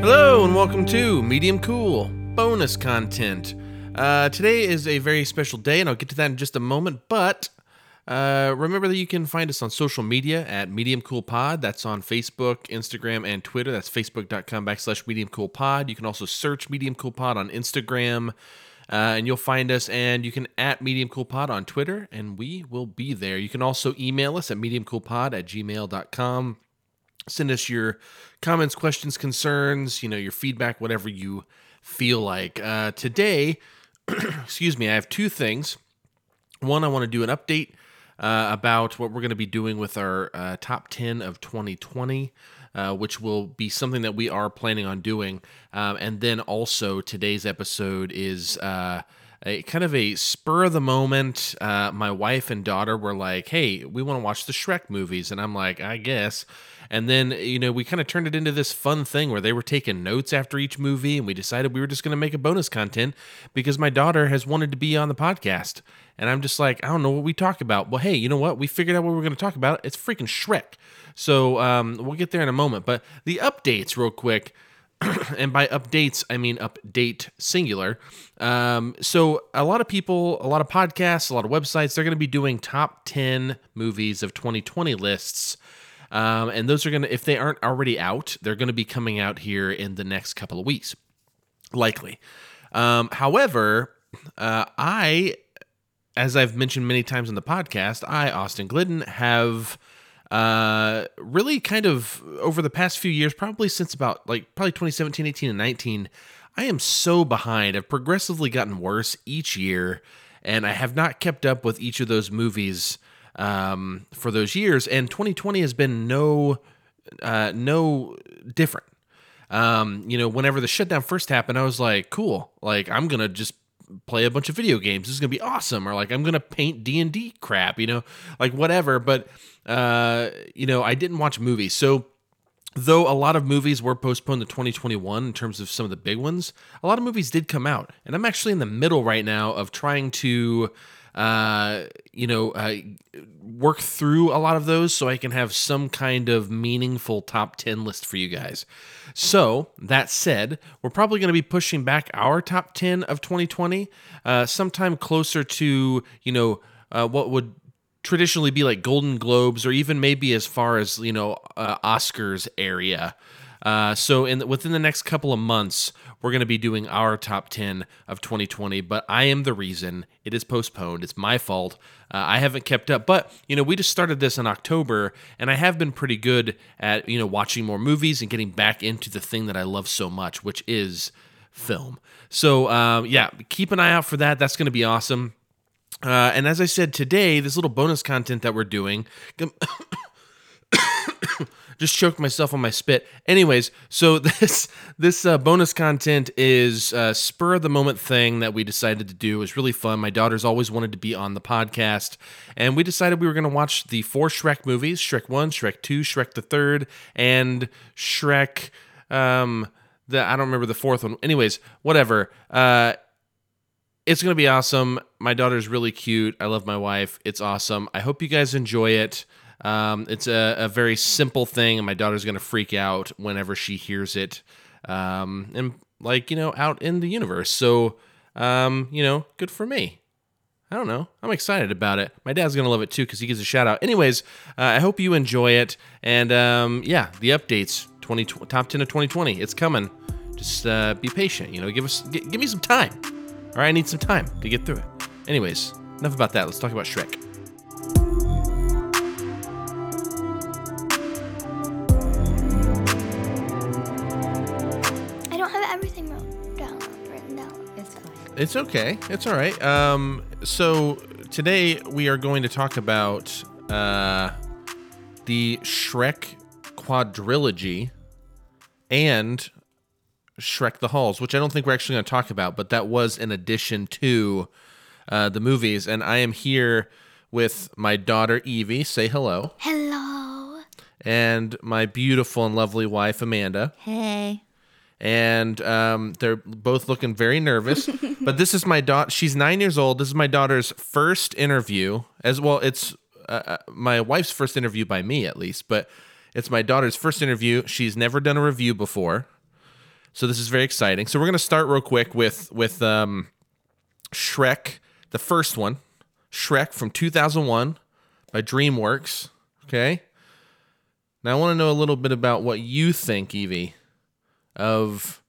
Hello and welcome to Medium Cool bonus content. Uh, today is a very special day, and I'll get to that in just a moment. But uh, remember that you can find us on social media at Medium Cool Pod. That's on Facebook, Instagram, and Twitter. That's facebook.com backslash Medium Cool Pod. You can also search Medium Cool Pod on Instagram, uh, and you'll find us. And you can at Medium Cool Pod on Twitter, and we will be there. You can also email us at mediumcoolpod at gmail.com send us your comments questions concerns you know your feedback whatever you feel like. Uh, today excuse me i have two things. One i want to do an update uh, about what we're going to be doing with our uh, top 10 of 2020 uh, which will be something that we are planning on doing. Um, and then also today's episode is uh, a kind of a spur of the moment. Uh, my wife and daughter were like, "Hey, we want to watch the Shrek movies," and I'm like, "I guess." And then you know we kind of turned it into this fun thing where they were taking notes after each movie, and we decided we were just going to make a bonus content because my daughter has wanted to be on the podcast, and I'm just like, I don't know what we talk about. Well, hey, you know what? We figured out what we're going to talk about. It's freaking Shrek. So um, we'll get there in a moment. But the updates, real quick and by updates, I mean update singular. Um, so, a lot of people, a lot of podcasts, a lot of websites, they're going to be doing top 10 movies of 2020 lists. Um, and those are going to, if they aren't already out, they're going to be coming out here in the next couple of weeks, likely. Um, however, uh, I, as I've mentioned many times in the podcast, I, Austin Glidden, have uh, really kind of over the past few years, probably since about like probably 2017, 18, and 19, I am so behind. I've progressively gotten worse each year, and I have not kept up with each of those movies um, for those years. And 2020 has been no, uh, no different. Um, you know, whenever the shutdown first happened, I was like, cool, like I'm gonna just play a bunch of video games. This is gonna be awesome. Or like I'm gonna paint D and D crap, you know, like whatever. But uh, you know, I didn't watch movies, so though a lot of movies were postponed to 2021 in terms of some of the big ones, a lot of movies did come out, and I'm actually in the middle right now of trying to. Uh, you know, uh, work through a lot of those so I can have some kind of meaningful top 10 list for you guys. So, that said, we're probably going to be pushing back our top 10 of 2020 uh, sometime closer to, you know, uh, what would traditionally be like Golden Globes or even maybe as far as, you know, uh, Oscars area. Uh, so in within the next couple of months, we're going to be doing our top 10 of 2020, but I am the reason it is postponed. It's my fault. Uh, I haven't kept up, but you know, we just started this in October, and I have been pretty good at you know watching more movies and getting back into the thing that I love so much, which is film. So um, yeah, keep an eye out for that. That's going to be awesome. Uh, and as I said today, this little bonus content that we're doing. just choked myself on my spit. Anyways, so this this uh, bonus content is a spur of the moment thing that we decided to do. It was really fun. My daughter's always wanted to be on the podcast, and we decided we were going to watch the four Shrek movies: Shrek One, Shrek Two, Shrek the Third, and Shrek. Um, the I don't remember the fourth one. Anyways, whatever. Uh, it's going to be awesome. My daughter's really cute. I love my wife. It's awesome. I hope you guys enjoy it. Um, it's a, a, very simple thing, and my daughter's going to freak out whenever she hears it. Um, and, like, you know, out in the universe. So, um, you know, good for me. I don't know. I'm excited about it. My dad's going to love it too because he gives a shout out. Anyways, uh, I hope you enjoy it. And um, yeah, the updates 20, top 10 of 2020. It's coming. Just uh, be patient. You know, give us, g- give me some time. All right, I need some time to get through it. Anyways, enough about that. Let's talk about Shrek. It's okay. It's all right. Um, so today we are going to talk about uh, the Shrek quadrilogy and Shrek the Halls, which I don't think we're actually going to talk about, but that was in addition to uh, the movies. And I am here with my daughter Evie. Say hello. Hello. And my beautiful and lovely wife Amanda. Hey. And um, they're both looking very nervous. but this is my daughter. She's nine years old. This is my daughter's first interview, as well. It's uh, uh, my wife's first interview by me, at least, but it's my daughter's first interview. She's never done a review before. So this is very exciting. So we're gonna start real quick with with um, Shrek, the first one, Shrek from 2001 by DreamWorks. Okay. Now I want to know a little bit about what you think, Evie, of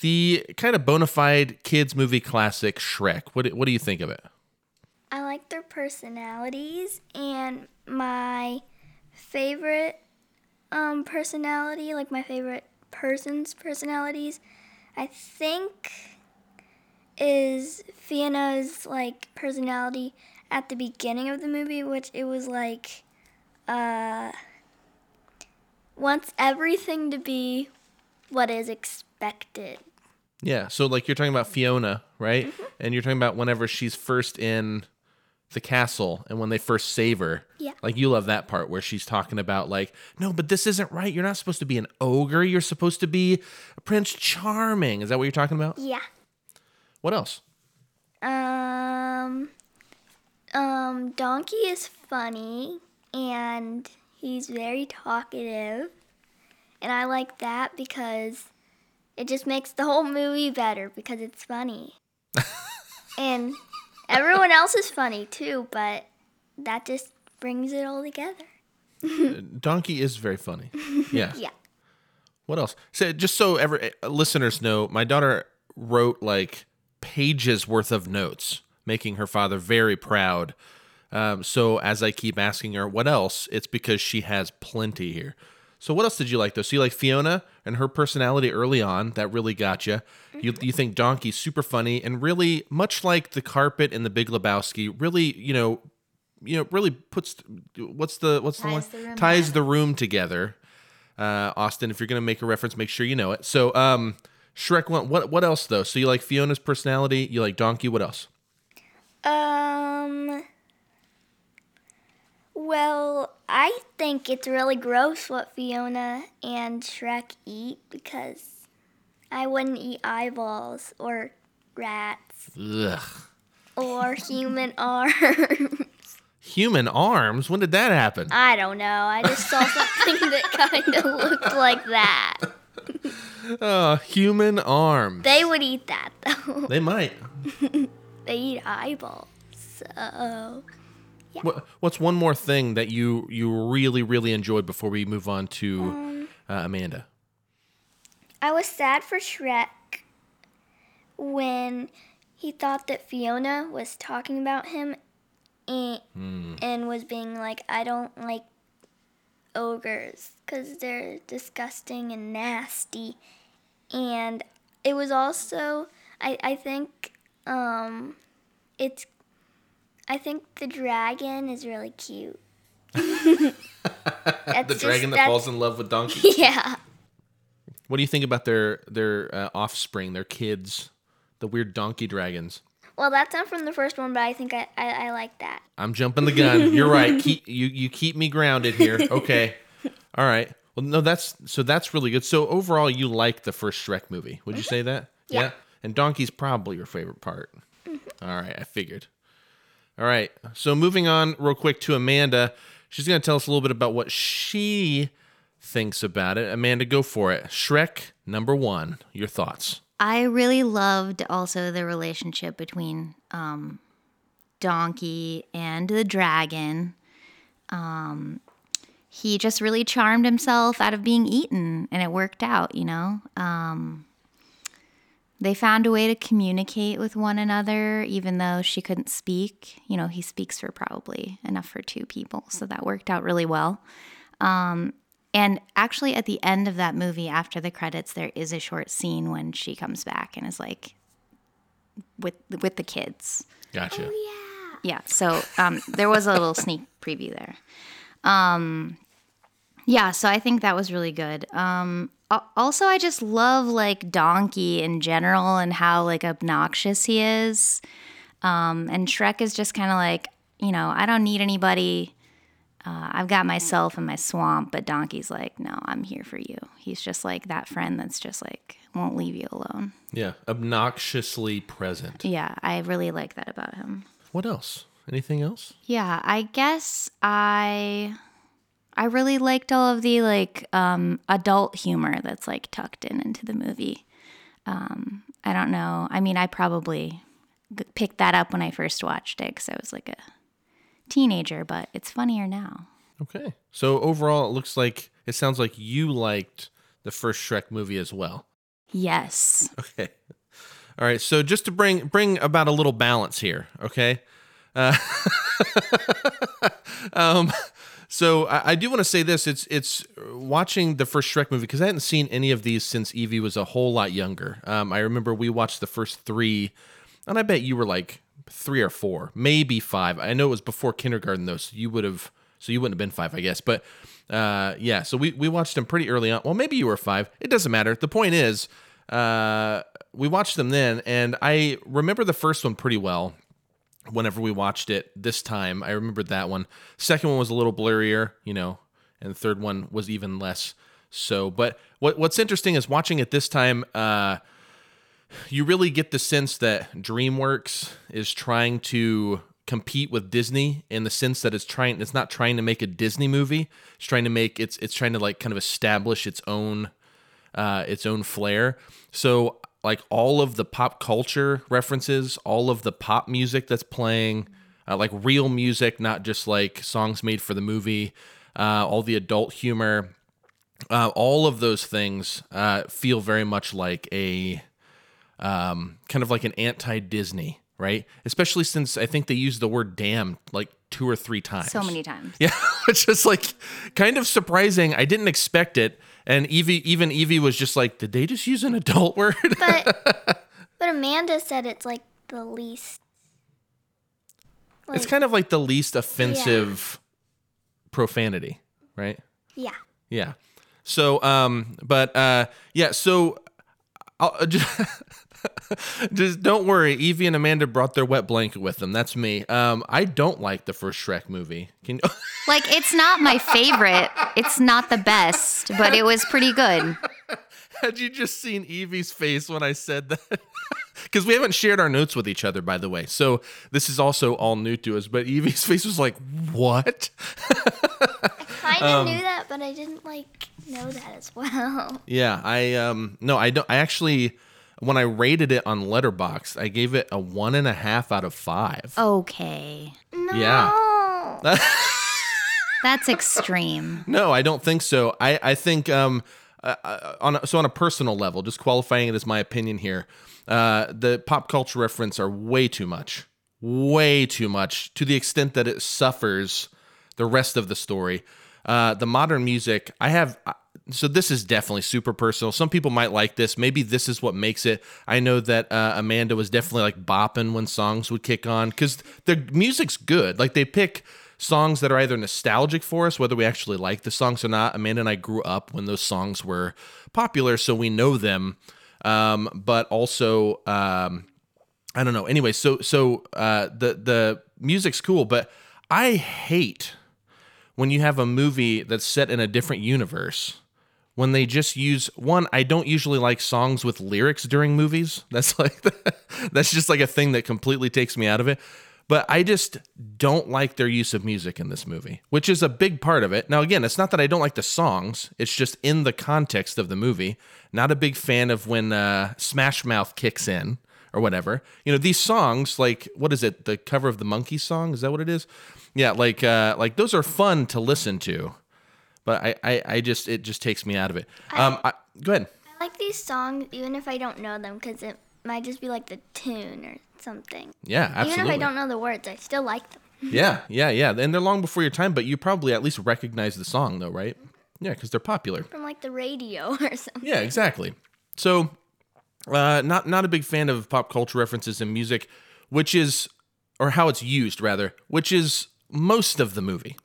the kind of bona fide kids movie classic Shrek. What what do you think of it? I like their personalities, and my favorite um, personality, like my favorite person's personalities, I think is Fiona's like personality at the beginning of the movie, which it was like uh, wants everything to be what is expected. Yeah. So like you're talking about Fiona, right? Mm-hmm. And you're talking about whenever she's first in the castle and when they first save her. Yeah. Like you love that part where she's talking about like, no, but this isn't right. You're not supposed to be an ogre. You're supposed to be a Prince Charming. Is that what you're talking about? Yeah. What else? Um, um, Donkey is funny and he's very talkative, and I like that because it just makes the whole movie better because it's funny. and everyone else is funny too, but that just brings it all together. Donkey is very funny. Yeah. Yeah. What else? So just so ever uh, listeners know, my daughter wrote like pages worth of notes, making her father very proud. Um, so as I keep asking her what else, it's because she has plenty here. So what else did you like though? So you like Fiona and her personality early on that really got you. You you think Donkey's super funny and really much like the carpet in the Big Lebowski, really you know, you know really puts what's the what's the Ties one the room ties the room together uh, Austin. If you're gonna make a reference, make sure you know it. So, um, Shrek one. What what else though? So you like Fiona's personality? You like Donkey? What else? Um. Well, I think it's really gross what Fiona and Shrek eat because I wouldn't eat eyeballs or rats Ugh. or human arms. Human arms. When did that happen? I don't know. I just saw something that kind of looked like that. Uh, human arms. They would eat that though. They might. They eat eyeballs. So, What, what's one more thing that you you really really enjoyed before we move on to uh, Amanda? I was sad for Shrek when he thought that Fiona was talking about him and, and was being like, I don't like ogres because they're disgusting and nasty. And it was also, I, I think, um, it's, I think the dragon is really cute. the That's dragon that falls in love with Donkey. Yeah. What do you think about their their uh, offspring, their kids, the weird donkey dragons? Well, that's not from the first one, but I think I, I, I like that. I'm jumping the gun. You're right. Keep you you keep me grounded here. Okay. All right. Well, no, that's so that's really good. So overall, you like the first Shrek movie? Would you say that? Yeah. And Donkey's probably your favorite part. All right, I figured. All right. So moving on real quick to Amanda. She's going to tell us a little bit about what she thinks about it. Amanda, go for it. Shrek number one. Your thoughts? I really loved also the relationship between um, Donkey and the dragon. Um, he just really charmed himself out of being eaten, and it worked out, you know. Um, they found a way to communicate with one another, even though she couldn't speak. You know, he speaks for probably enough for two people, so that worked out really well. Um, and actually, at the end of that movie, after the credits, there is a short scene when she comes back and is like with with the kids. Gotcha. Yeah. Yeah. So um, there was a little sneak preview there. Um, yeah. So I think that was really good. Um, al- also, I just love like Donkey in general and how like obnoxious he is. Um, and Shrek is just kind of like, you know, I don't need anybody. Uh, I've got myself and my swamp, but Donkey's like, no, I'm here for you. He's just like that friend that's just like won't leave you alone. Yeah. Obnoxiously present. Yeah, I really like that about him. What else? Anything else? Yeah, I guess I I really liked all of the like um adult humor that's like tucked in into the movie. um, I don't know. I mean, I probably g- picked that up when I first watched it because I was like a teenager, but it's funnier now. Okay. So overall, it looks like it sounds like you liked the first Shrek movie as well. Yes. Okay. All right. So just to bring bring about a little balance here, okay? Uh, um, so I, I do want to say this: it's it's watching the first Shrek movie because I hadn't seen any of these since Evie was a whole lot younger. Um, I remember we watched the first three, and I bet you were like three or four, maybe five. I know it was before kindergarten though, so you would have so you wouldn't have been five, I guess. But uh, yeah, so we we watched them pretty early on. Well, maybe you were five. It doesn't matter. The point is, uh, we watched them then, and I remember the first one pretty well. Whenever we watched it this time, I remembered that one. Second one was a little blurrier, you know, and the third one was even less so. But what what's interesting is watching it this time. Uh, you really get the sense that DreamWorks is trying to compete with Disney in the sense that it's trying it's not trying to make a Disney movie. It's trying to make it's it's trying to like kind of establish its own uh its own flair. So like all of the pop culture references, all of the pop music that's playing, uh, like real music, not just like songs made for the movie, uh, all the adult humor, uh, all of those things uh, feel very much like a um, kind of like an anti Disney, right? Especially since I think they use the word damn like two or three times. So many times. Yeah, it's just like kind of surprising. I didn't expect it. And Evie, even Evie was just like, did they just use an adult word? But but Amanda said it's like the least. it's kind of like the least offensive profanity, right? Yeah. Yeah. So, um, but uh, yeah. So, I'll uh, just, just don't worry. Evie and Amanda brought their wet blanket with them. That's me. Um, I don't like the first Shrek movie. Can Like, it's not my favorite. It's not the best, but it was pretty good. had you just seen Evie's face when I said that? Because we haven't shared our notes with each other, by the way. So this is also all new to us. But Evie's face was like, "What?" I kind Um, of knew that, but I didn't like know that as well. Yeah, I um no, I don't. I actually when I rated it on Letterboxd, I gave it a one and a half out of five. Okay. No. Yeah. That's extreme. No, I don't think so. I I think um uh, uh, on a, so on a personal level, just qualifying it as my opinion here, uh, the pop culture reference are way too much, way too much to the extent that it suffers the rest of the story. Uh, the modern music, I have. So this is definitely super personal. Some people might like this. Maybe this is what makes it. I know that uh, Amanda was definitely like bopping when songs would kick on because the music's good. Like they pick songs that are either nostalgic for us, whether we actually like the songs or not. Amanda and I grew up when those songs were popular, so we know them. Um, but also, um, I don't know. Anyway, so so uh, the the music's cool, but I hate when you have a movie that's set in a different universe when they just use one i don't usually like songs with lyrics during movies. That's like that's just like a thing that completely takes me out of it. But i just don't like their use of music in this movie which is a big part of it. Now again it's not that i don't like the songs. It's just in the context of the movie. Not a big fan of when uh, smash mouth kicks in or whatever. You know these songs like what is it? The cover of the monkey song? Is that what it is? Yeah like uh like those are fun to listen to but I, I, I just it just takes me out of it. Um, I, go ahead. I like these songs even if I don't know them because it might just be like the tune or something. Yeah, absolutely. Even if I don't know the words, I still like them. Yeah, yeah, yeah. And they're long before your time, but you probably at least recognize the song, though, right? Yeah, because they're popular. From like the radio or something. Yeah, exactly. So, uh, not not a big fan of pop culture references in music, which is, or how it's used rather, which is most of the movie.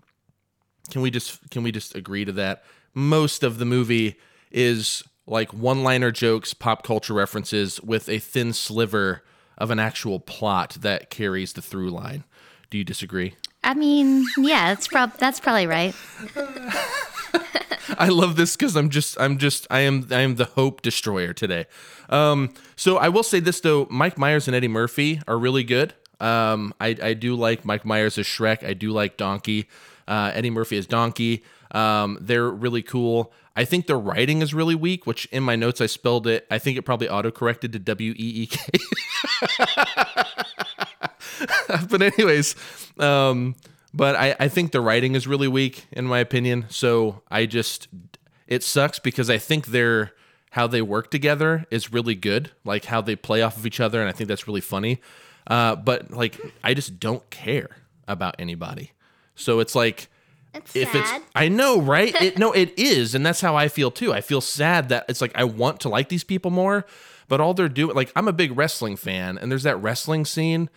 Can we just can we just agree to that? Most of the movie is like one-liner jokes, pop culture references with a thin sliver of an actual plot that carries the through line. Do you disagree? I mean, yeah, that's prob- that's probably right. I love this because I'm just I'm just I am I am the hope destroyer today. Um, so I will say this though, Mike Myers and Eddie Murphy are really good. Um, I I do like Mike Myers as Shrek. I do like Donkey. Uh, Eddie Murphy as Donkey. Um, they're really cool. I think the writing is really weak, which in my notes I spelled it. I think it probably auto corrected to W E E K. but anyways, um, but I, I think the writing is really weak in my opinion. So I just it sucks because I think they're how they work together is really good, like how they play off of each other, and I think that's really funny. Uh, but like I just don't care about anybody. So it's like It's if sad. it's I know, right? It no, it is, and that's how I feel too. I feel sad that it's like I want to like these people more, but all they're doing like I'm a big wrestling fan, and there's that wrestling scene,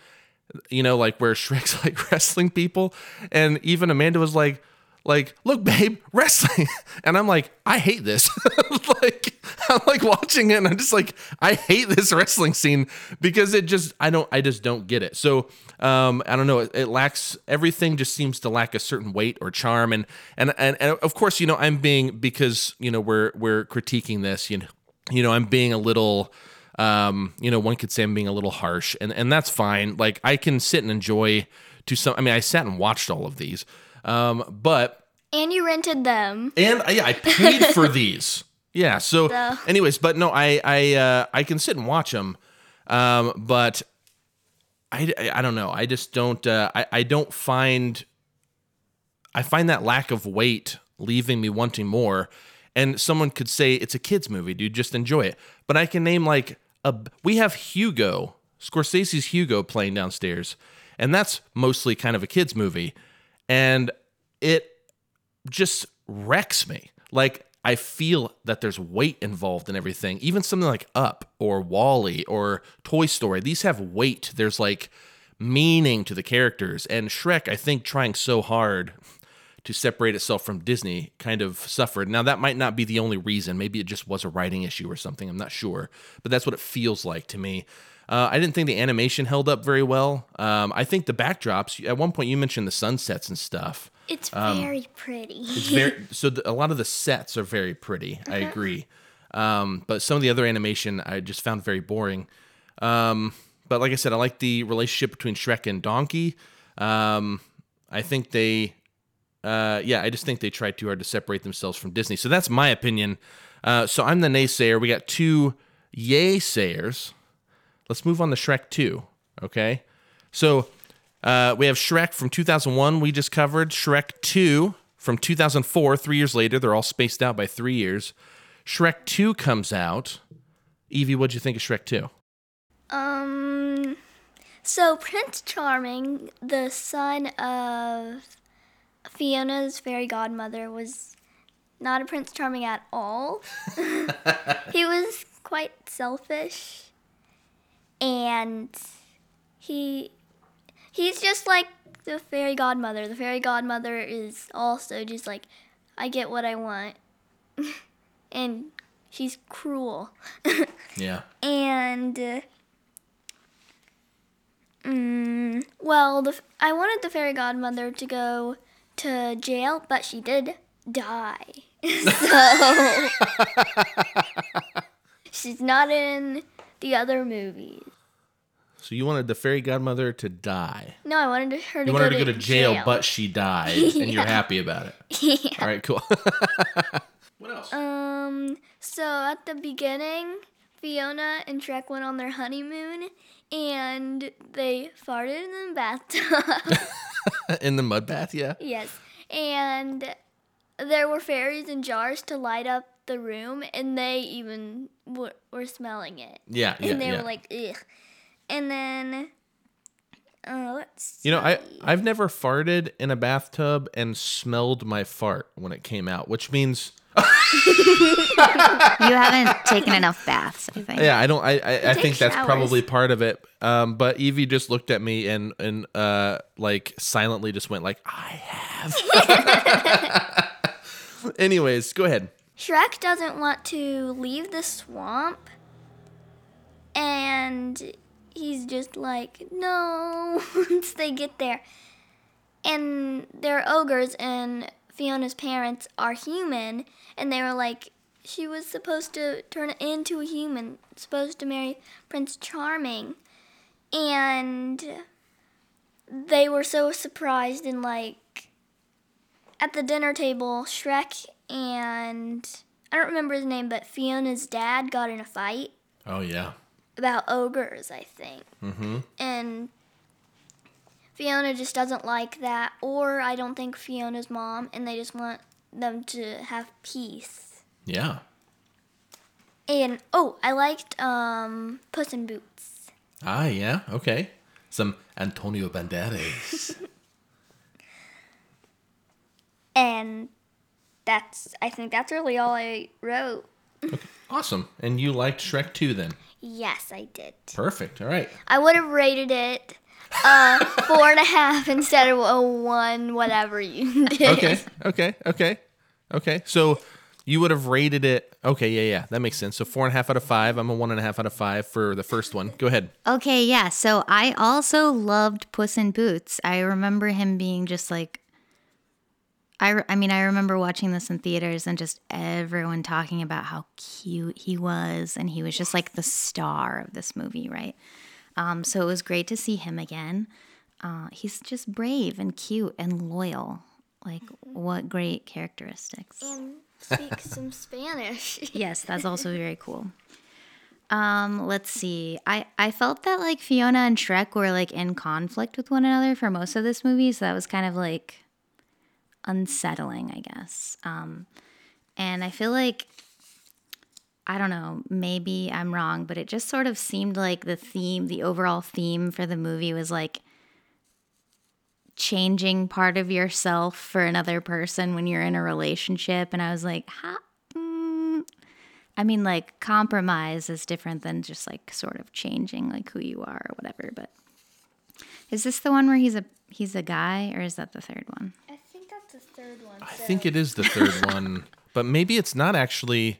you know, like where Shrek's like wrestling people, and even Amanda was like, like, look, babe, wrestling, and I'm like, I hate this. like, I'm like watching it, and I'm just like, I hate this wrestling scene because it just, I don't, I just don't get it. So, um, I don't know, it, it lacks everything. Just seems to lack a certain weight or charm, and and and, and of course, you know, I'm being because you know we're we're critiquing this, you know, you know, I'm being a little um, you know, one could say I'm being a little harsh, and and that's fine. Like I can sit and enjoy to some. I mean, I sat and watched all of these, um, but and you rented them. and uh, yeah, I paid for these. Yeah. So, So- anyways, but no, I I uh, I can sit and watch them, um, but I, I I don't know. I just don't. Uh, I I don't find. I find that lack of weight leaving me wanting more. And someone could say it's a kids movie, dude. Just enjoy it. But I can name like a. We have Hugo, Scorsese's Hugo playing downstairs, and that's mostly kind of a kids movie, and it just wrecks me. Like I feel that there's weight involved in everything. Even something like Up or WALL-E or Toy Story, these have weight. There's like meaning to the characters. And Shrek, I think, trying so hard to separate itself from Disney kind of suffered. Now that might not be the only reason. Maybe it just was a writing issue or something. I'm not sure, but that's what it feels like to me. Uh, I didn't think the animation held up very well. Um, I think the backdrops. At one point, you mentioned the sunsets and stuff. It's Um, very pretty. It's very so. The, a lot of the sets are very pretty. I agree, um, but some of the other animation I just found very boring. Um, but like I said, I like the relationship between Shrek and Donkey. Um, I think they, uh, yeah, I just think they tried too hard to separate themselves from Disney. So that's my opinion. Uh, so I'm the naysayer. We got two yay sayers. Let's move on to Shrek 2. Okay. So uh, we have Shrek from 2001, we just covered. Shrek 2 from 2004, three years later. They're all spaced out by three years. Shrek 2 comes out. Evie, what'd you think of Shrek 2? Um, so Prince Charming, the son of Fiona's fairy godmother, was not a Prince Charming at all. he was quite selfish, and he he's just like the fairy godmother. The fairy godmother is also just like, I get what I want, and she's cruel. Yeah. And uh, mm, well, the I wanted the fairy godmother to go to jail, but she did die. so she's not in the other movies. So you wanted the fairy godmother to die. No, I wanted her to, You go, wanted her to go to jail, but she died, and you're happy about it. yeah. All right, cool. what else? Um. So at the beginning, Fiona and Shrek went on their honeymoon, and they farted in the bathtub. In the mud bath, yeah. Yes. And there were fairies in jars to light up the room, and they even w- were smelling it. Yeah, yeah, and they yeah. were like, ugh. And then, uh, let's. You know, I see. I've never farted in a bathtub and smelled my fart when it came out, which means You haven't taken enough baths, I think. yeah, I don't. I I, I take think that's showers. probably part of it. Um, but Evie just looked at me and and uh like silently just went like I have. Anyways, go ahead. Shrek doesn't want to leave the swamp, and he's just like, no, once they get there. And they're ogres, and Fiona's parents are human, and they were like, she was supposed to turn into a human, supposed to marry Prince Charming. And they were so surprised and like, at the dinner table, Shrek and I don't remember his name, but Fiona's dad got in a fight Oh yeah. About ogres, I think. Mm-hmm. And Fiona just doesn't like that, or I don't think Fiona's mom, and they just want them to have peace. Yeah. And oh, I liked um, Puss in Boots. Ah, yeah. Okay. Some Antonio Banderas. And that's I think that's really all I wrote. okay. awesome. And you liked Shrek 2 then? Yes, I did. Perfect. All right. I would have rated it uh, four and a half instead of a one, whatever you did. Okay. Okay. Okay. Okay. So you would have rated it. Okay. Yeah. Yeah. That makes sense. So four and a half out of five. I'm a one and a half out of five for the first one. Go ahead. Okay, yeah. So I also loved Puss in Boots. I remember him being just like I, re- I mean, I remember watching this in theaters and just everyone talking about how cute he was. And he was just like the star of this movie, right? Um, so it was great to see him again. Uh, he's just brave and cute and loyal. Like, what great characteristics. And speak some Spanish. Yes, that's also very cool. Um, let's see. I I felt that like Fiona and Shrek were like in conflict with one another for most of this movie, so that was kind of like unsettling, I guess. Um, and I feel like I don't know, maybe I'm wrong, but it just sort of seemed like the theme, the overall theme for the movie was like changing part of yourself for another person when you're in a relationship. And I was like, mm, I mean, like compromise is different than just like sort of changing like who you are or whatever. But is this the one where he's a he's a guy, or is that the third one? I think the third one. I think it is the third one, but maybe it's not actually.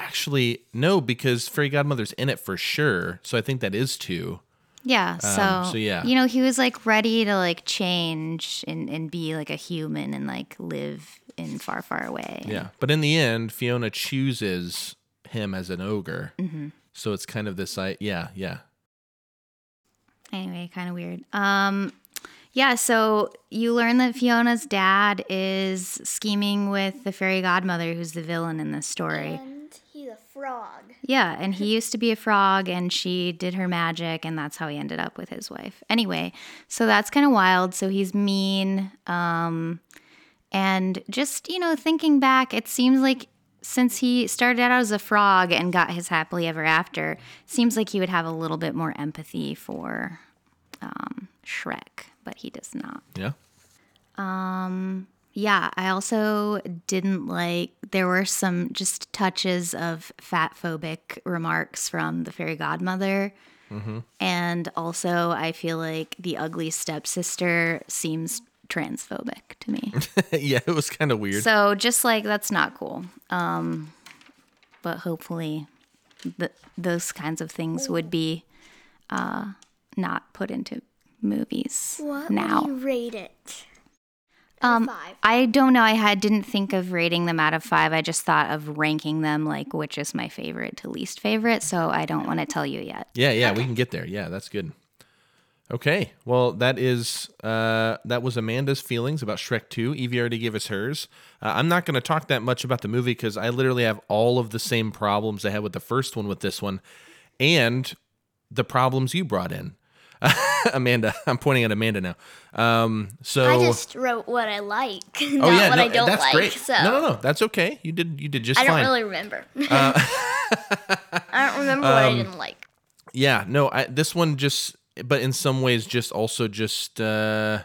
Actually, no, because Fairy Godmother's in it for sure. So I think that is two. Yeah. So, Um, so yeah. you know, he was like ready to like change and and be like a human and like live in far far away. Yeah. But in the end, Fiona chooses him as an ogre. Mm-hmm. So it's kind of this, I yeah, yeah. Anyway, kind of weird. Um, yeah. So you learn that Fiona's dad is scheming with the fairy godmother, who's the villain in this story. And he's a frog. Yeah, and he used to be a frog, and she did her magic, and that's how he ended up with his wife. Anyway, so that's kind of wild. So he's mean. Um, and just, you know, thinking back, it seems like since he started out as a frog and got his happily ever after, seems like he would have a little bit more empathy for um, Shrek, but he does not. Yeah. Um Yeah, I also didn't like, there were some just touches of fat phobic remarks from the fairy godmother. Mm-hmm. And also, I feel like the ugly stepsister seems transphobic to me. yeah, it was kind of weird. so, just like, that's not cool. Um, but hopefully, th- those kinds of things would be uh, not put into movies What now. would you rate it? Um, five. I don't know. I had didn't think of rating them out of five. I just thought of ranking them like which is my favorite to least favorite. So I don't want to tell you yet. Yeah, yeah, we can get there. Yeah, that's good. Okay, well, that is uh, that was Amanda's feelings about Shrek Two. Evie already gave us hers. Uh, I'm not going to talk that much about the movie because I literally have all of the same problems I had with the first one with this one, and the problems you brought in, Amanda. I'm pointing at Amanda now. Um, so I just wrote what I like, oh not yeah, what no, I don't that's like. great. So No, no, no, that's okay. You did you did just I don't fine. really remember. Uh, I don't remember what um, I didn't like. Yeah, no, I, this one just, but in some ways, just also just uh,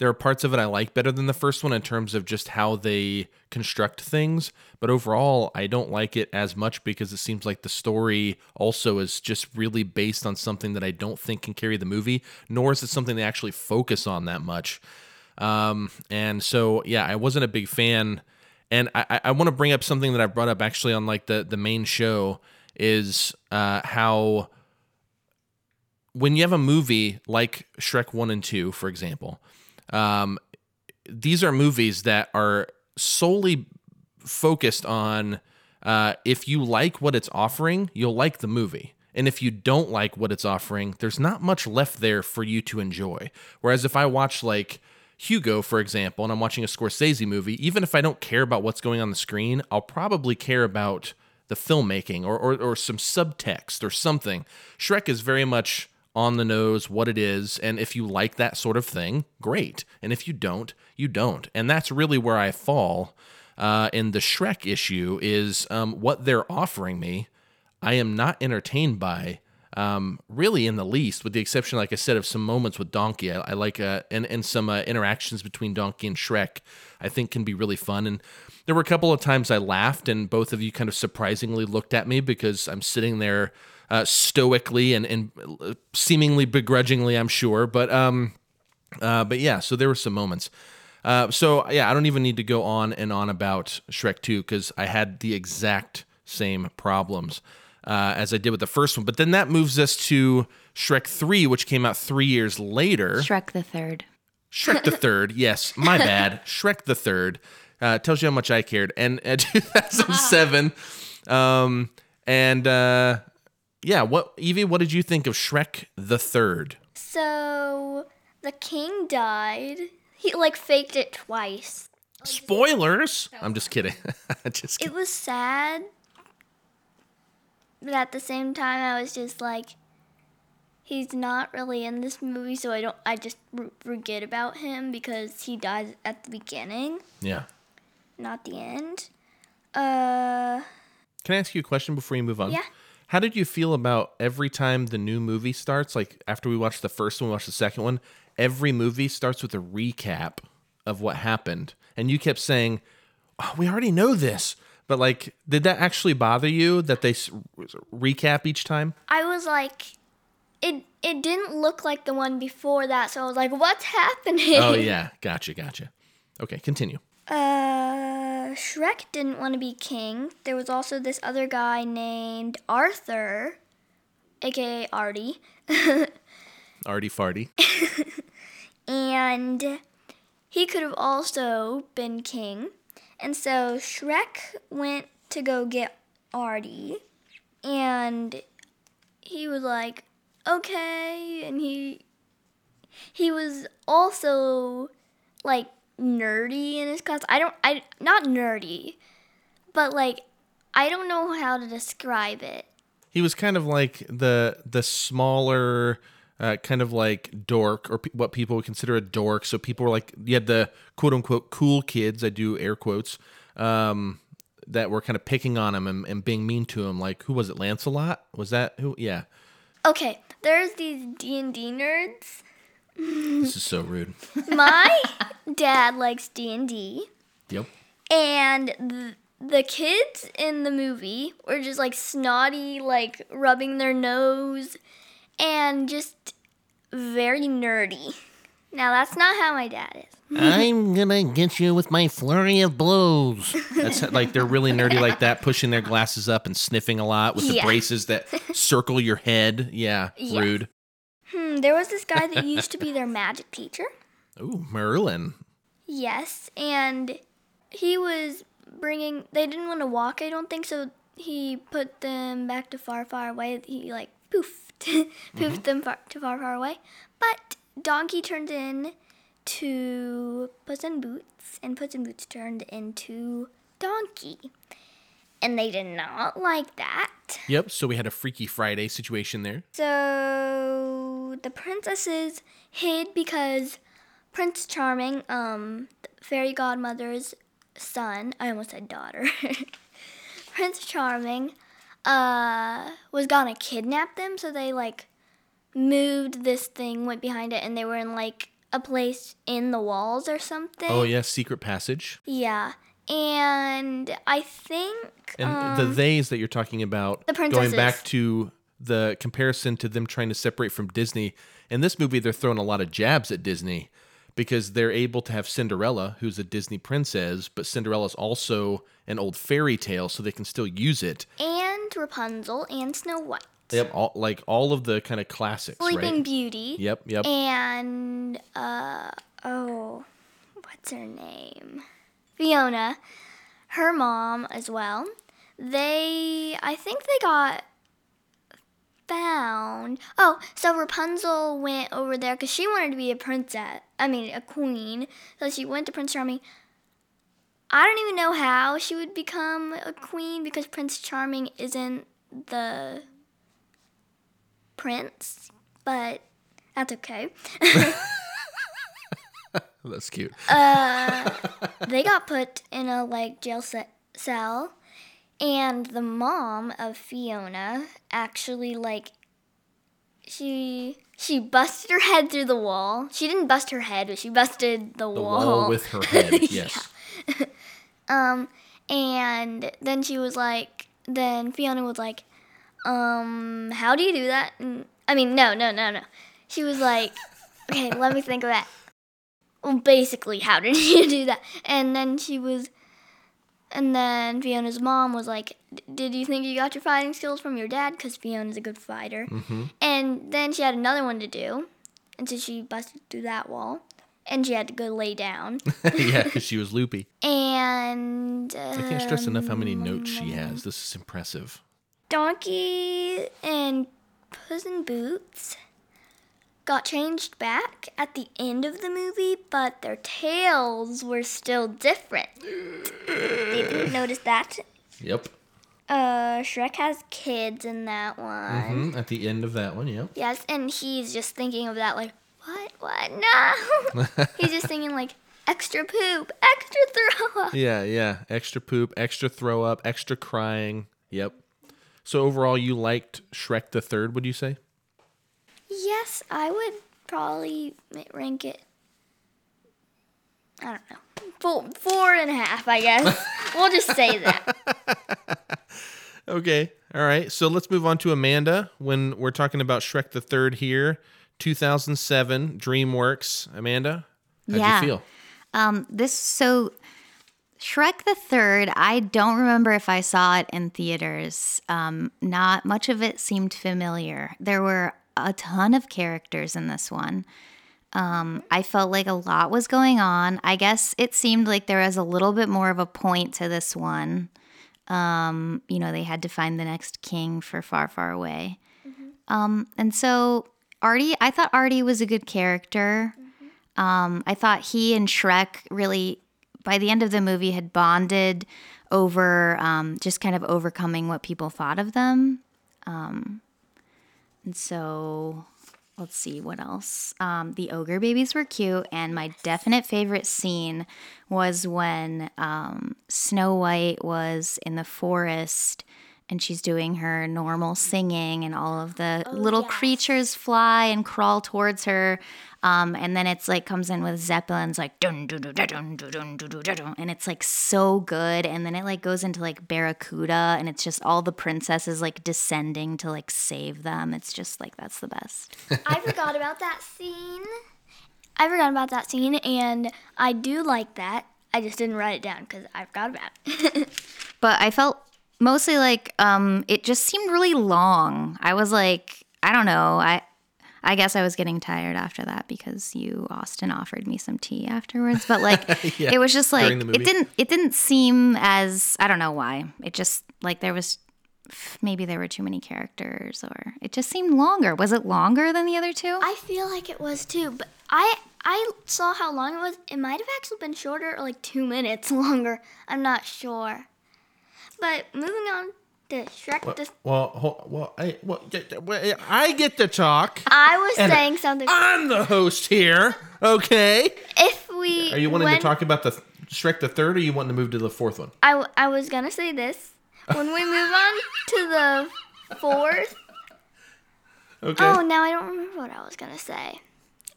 there are parts of it I like better than the first one in terms of just how they construct things. But overall, I don't like it as much because it seems like the story also is just really based on something that I don't think can carry the movie, nor is it something they actually focus on that much. Um, and so, yeah, I wasn't a big fan. And I, I- want to bring up something that I brought up actually on like the the main show is uh, how when you have a movie like Shrek 1 and 2, for example, um, these are movies that are solely focused on uh, if you like what it's offering, you'll like the movie. And if you don't like what it's offering, there's not much left there for you to enjoy. Whereas if I watch like, Hugo, for example, and I'm watching a Scorsese movie, even if I don't care about what's going on the screen, I'll probably care about the filmmaking or, or, or some subtext or something. Shrek is very much on the nose what it is. And if you like that sort of thing, great. And if you don't, you don't. And that's really where I fall uh, in the Shrek issue is um, what they're offering me. I am not entertained by um, really in the least, with the exception, like I said, of some moments with Donkey. I, I like uh, and and some uh, interactions between Donkey and Shrek. I think can be really fun. And there were a couple of times I laughed, and both of you kind of surprisingly looked at me because I'm sitting there uh, stoically and and seemingly begrudgingly, I'm sure. But um, uh, but yeah, so there were some moments. Uh, so yeah, I don't even need to go on and on about Shrek 2 because I had the exact same problems uh, as I did with the first one. But then that moves us to Shrek 3, which came out three years later. Shrek the Third. Shrek the Third, yes, my bad. Shrek the Third uh, tells you how much I cared. And uh, 2007, um, and uh, yeah, what Evie, what did you think of Shrek the Third? So the king died. He like faked it twice. Spoilers. I'm just kidding. just It was sad, but at the same time, I was just like, he's not really in this movie, so I don't. I just r- forget about him because he dies at the beginning, yeah. not the end. Uh, Can I ask you a question before you move on? Yeah. How did you feel about every time the new movie starts? Like after we watched the first one, we watched the second one. Every movie starts with a recap of what happened, and you kept saying, oh, "We already know this." But like, did that actually bother you that they s- recap each time? I was like, it it didn't look like the one before that, so I was like, what's happening? Oh yeah, gotcha, gotcha. Okay, continue. Uh, Shrek didn't want to be king. There was also this other guy named Arthur, aka Artie, Artie farty. and he could have also been king. And so Shrek went to go get Artie, and he was like, "Okay," and he he was also like nerdy in his class. I don't, I not nerdy, but like I don't know how to describe it. He was kind of like the the smaller, uh, kind of like dork, or pe- what people would consider a dork. So people were like, you had the quote unquote cool kids. I do air quotes. Um, that were kind of picking on him and, and being mean to him. Like who was it? Lancelot? Was that who? Yeah. Okay, there's these D and D nerds. This is so rude. My dad likes D and D, Yep. and the, the kids in the movie were just like snotty, like rubbing their nose, and just very nerdy. Now that's not how my dad is. I'm gonna get you with my flurry of blows. That's like they're really nerdy like that, pushing their glasses up and sniffing a lot with the Yeah. braces that circle your head. Yeah, Yeah. rude. Hmm, there was this guy that used to be their magic teacher. Ooh, Merlin. Yes, and he was bringing. They didn't want to walk, I don't think, so he put them back to far, far away. He like poofed, poofed them far, to far, far away. But Donkey turned in to Puss in Boots, and Puss in Boots turned into Donkey, and they did not like that. Yep. So we had a Freaky Friday situation there. So the princesses hid because Prince Charming, um, fairy godmother's son, I almost said daughter, Prince Charming, uh, was gonna kidnap them. So they like moved this thing, went behind it, and they were in like a place in the walls or something. Oh yeah, secret passage. Yeah. And I think And the theys that you're talking about, The princesses. going back to the comparison to them trying to separate from Disney. In this movie, they're throwing a lot of jabs at Disney because they're able to have Cinderella, who's a Disney princess, but Cinderella's also an old fairy tale, so they can still use it. and Rapunzel and Snow White. Yep, all, like all of the kind of classics, Sleeping right? Beauty. Yep, yep. and uh oh what's her name fiona her mom as well they i think they got found. Oh, so Rapunzel went over there because she wanted to be a princess. I mean, a queen. So she went to Prince Charming. I don't even know how she would become a queen because Prince Charming isn't the prince, but that's okay. That's cute. Uh, they got put in a like jail ce- cell, and the mom of Fiona actually like she she busted her head through the wall. She didn't bust her head, but she busted the, the wall. wall with her head. Yes. Um, and then she was like, then Fiona was like, um, how do you do that? And, I mean, no, no, no, no. She was like, okay, let me think of that. Well, basically, how did you do that? And then she was, and then Fiona's mom was like, did you think you got your fighting skills from your dad? Because Fiona's a good fighter. And then she had another one to do. And so she busted through that wall. And she had to go lay down. yeah, because she was loopy. and I can't stress enough how many notes Um, she has. This is impressive. Donkey and Puss in Boots got changed back at the end of the movie, but their tails were still different. they didn't notice that. Yep. Uh, Shrek has kids in that one. Mm-hmm, At the end of that one, yep. Yes, and he's just thinking of that like, what, what, no. he's just thinking like, extra poop, extra throw up. Yeah, yeah. Extra poop, extra throw up, extra crying. Yep. So overall, you liked Shrek the Third, would you say? Yes, I would probably rank it. I don't know. Four, four and a half, I guess. we'll just say that. Okay. All right. So let's move on to Amanda when we're talking about Shrek the Third here. 2007, DreamWorks. Amanda, how'd Yeah. you feel? Um, this so Shrek the Third. I don't remember if I saw it in theaters. Um, not much of it seemed familiar. There were a ton of characters in this one. Um, I felt like a lot was going on. I guess it seemed like there was a little bit more of a point to this one. Um, you know, they had to find the next king for Far, Far Away. Um, and so Artie, I thought Artie was a good character. Um, I thought he and Shrek really, by the end of the movie, had bonded over um, just kind of overcoming what people thought of them. Um, and so, let's see what else. Um, the ogre babies were cute, and my definite favorite scene was when um, Snow White was in the forest. And she's doing her normal singing, and all of the little yes. creatures fly and crawl towards her. Um, and then it's like comes in with zeppelins like dun dun dun dun dun dun dun dun and it's like so good. And then it like goes into like Barracuda, and it's just all the princesses like descending to like save them. It's just like that's the best. I forgot about that scene. I forgot about that scene, and I do like that. I just didn't write it down because I forgot about it. But I felt mostly like um, it just seemed really long. I was like, I don't know, I. I guess I was getting tired after that because you, Austin, offered me some tea afterwards. But like, Yeah, it was just like during the movie. it didn't. It didn't seem as I don't know why. It just like there was maybe there were too many characters, or it just seemed longer. Was it longer than the other two? I feel like it was too, but I I saw how long it was. It might have actually been shorter or like two minutes longer. I'm not sure. But moving on to Shrek. Well, ho- well, I, well, well, I get to talk. I was saying something. I'm the host here. Okay. if we Are you wanting when- to talk about the th- Shrek the Third, or you wanting to move to the fourth one? I, I was gonna say this. When we move on to the fourth. Okay. Oh, now I don't remember what I was gonna say.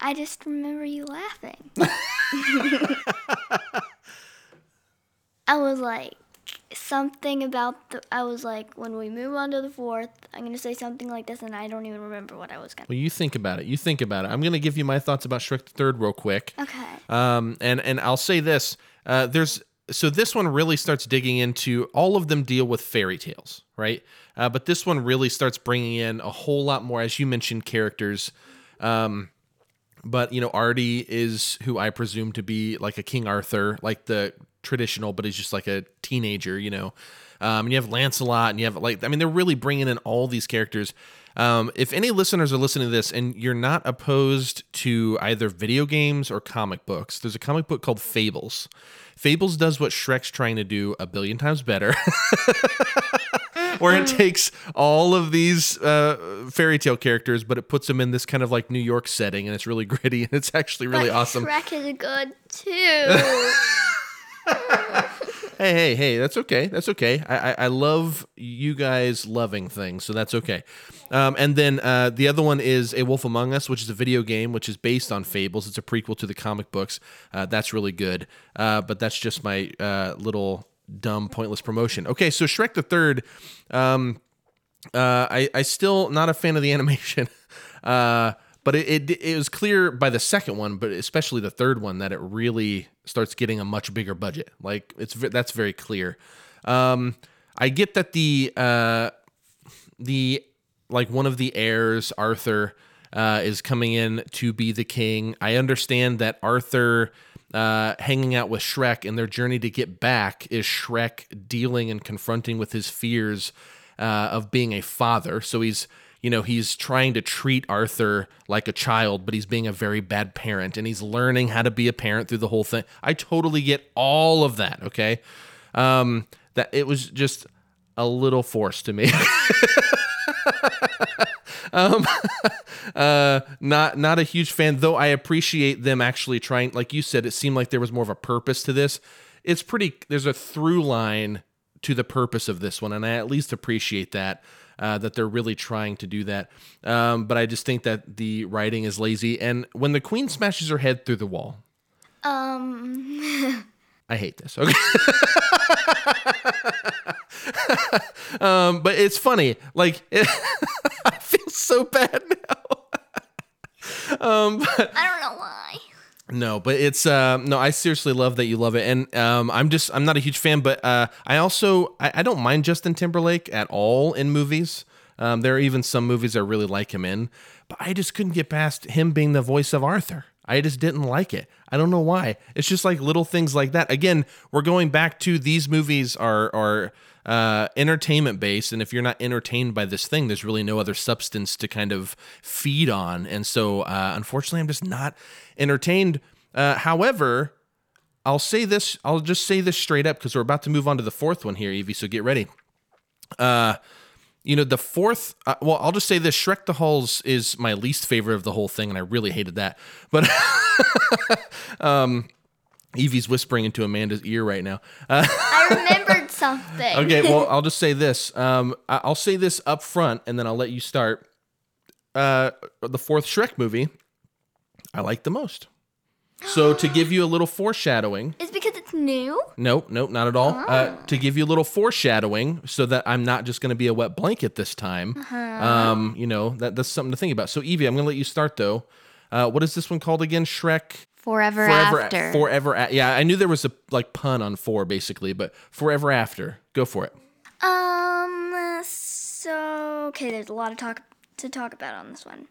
I just remember you laughing. I was like something about the. I was like, when we move on to the fourth, I'm gonna say something like this, and I don't even remember what I was gonna. Well, you think about it. You think about it. I'm going to give you my thoughts about Shrek the Third real quick. Okay. Um, and and I'll say this: uh, there's so this one really starts digging into all of them deal with fairy tales, right? Uh, but this one really starts bringing in a whole lot more, as you mentioned, characters. Um, but you know, Artie is who I presume to be like a King Arthur, like the traditional, but he's just like a teenager, you know. Um, and you have Lancelot, and you have like, I mean, they're really bringing in all these characters. Um, if any listeners are listening to this and you're not opposed to either video games or comic books, there's a comic book called Fables. Fables does what Shrek's trying to do a billion times better. where it takes all of these uh, fairy tale characters, but it puts them in this kind of like New York setting, and it's really gritty, and it's actually really but awesome. Shrek is good too. Hey, hey, hey, that's okay. That's okay. I, I, I love you guys loving things, so that's okay. Um, and then uh, the other one is A Wolf Among Us, which is a video game, which is based on Fables. It's a prequel to the comic books. Uh, that's really good. Uh, but that's just my uh, little dumb, pointless promotion. Okay, so Shrek the Third. Um, uh, I I still not a fan of the animation. Uh, but it, it it was clear by the second one, but especially the third one, that it really starts getting a much bigger budget. Like it's that's very clear. Um, I get that the uh, the like one of the heirs, Arthur, uh, is coming in to be the king. I understand that Arthur uh, hanging out with Shrek and their journey to get back is Shrek dealing and confronting with his fears uh, of being a father. So he's you know he's trying to treat Arthur like a child, but he's being a very bad parent, and he's learning how to be a parent through the whole thing. I totally get all of that. Okay, um, that it was just a little forced to me. um, uh, not not a huge fan, though. I appreciate them actually trying. Like you said, it seemed like there was more of a purpose to this. It's pretty. There's a through line to the purpose of this one, and I at least appreciate that. Uh, that they're really trying to do that, um, but I just think that the writing is lazy. And when the queen smashes her head through the wall, um, I hate this. Okay. um, but it's funny. Like, it, I feel so bad now. um, but I don't know why. No, but it's uh, no. I seriously love that you love it, and um, I'm just I'm not a huge fan, but uh, I also I, I don't mind Justin Timberlake at all in movies. Um, there are even some movies I really like him in, but I just couldn't get past him being the voice of Arthur. I just didn't like it. I don't know why. It's just like little things like that. Again, we're going back to these movies are are uh, entertainment based, and if you're not entertained by this thing, there's really no other substance to kind of feed on. And so, uh, unfortunately, I'm just not entertained. Uh, however, I'll say this. I'll just say this straight up because we're about to move on to the fourth one here, Evie. So get ready. Uh, you know the fourth. Uh, well, I'll just say this: Shrek the Halls is my least favorite of the whole thing, and I really hated that. But um, Evie's whispering into Amanda's ear right now. Uh, I remembered something. okay, well, I'll just say this. Um, I- I'll say this up front, and then I'll let you start. Uh, the fourth Shrek movie, I like the most. So to give you a little foreshadowing, It's because it's new. Nope, nope, not at all. Uh, to give you a little foreshadowing, so that I'm not just going to be a wet blanket this time. Um, you know that that's something to think about. So Evie, I'm going to let you start though. Uh, what is this one called again? Shrek Forever, Forever After. Forever. A- yeah, I knew there was a like pun on four basically, but Forever After. Go for it. Um. So okay, there's a lot of talk to talk about on this one.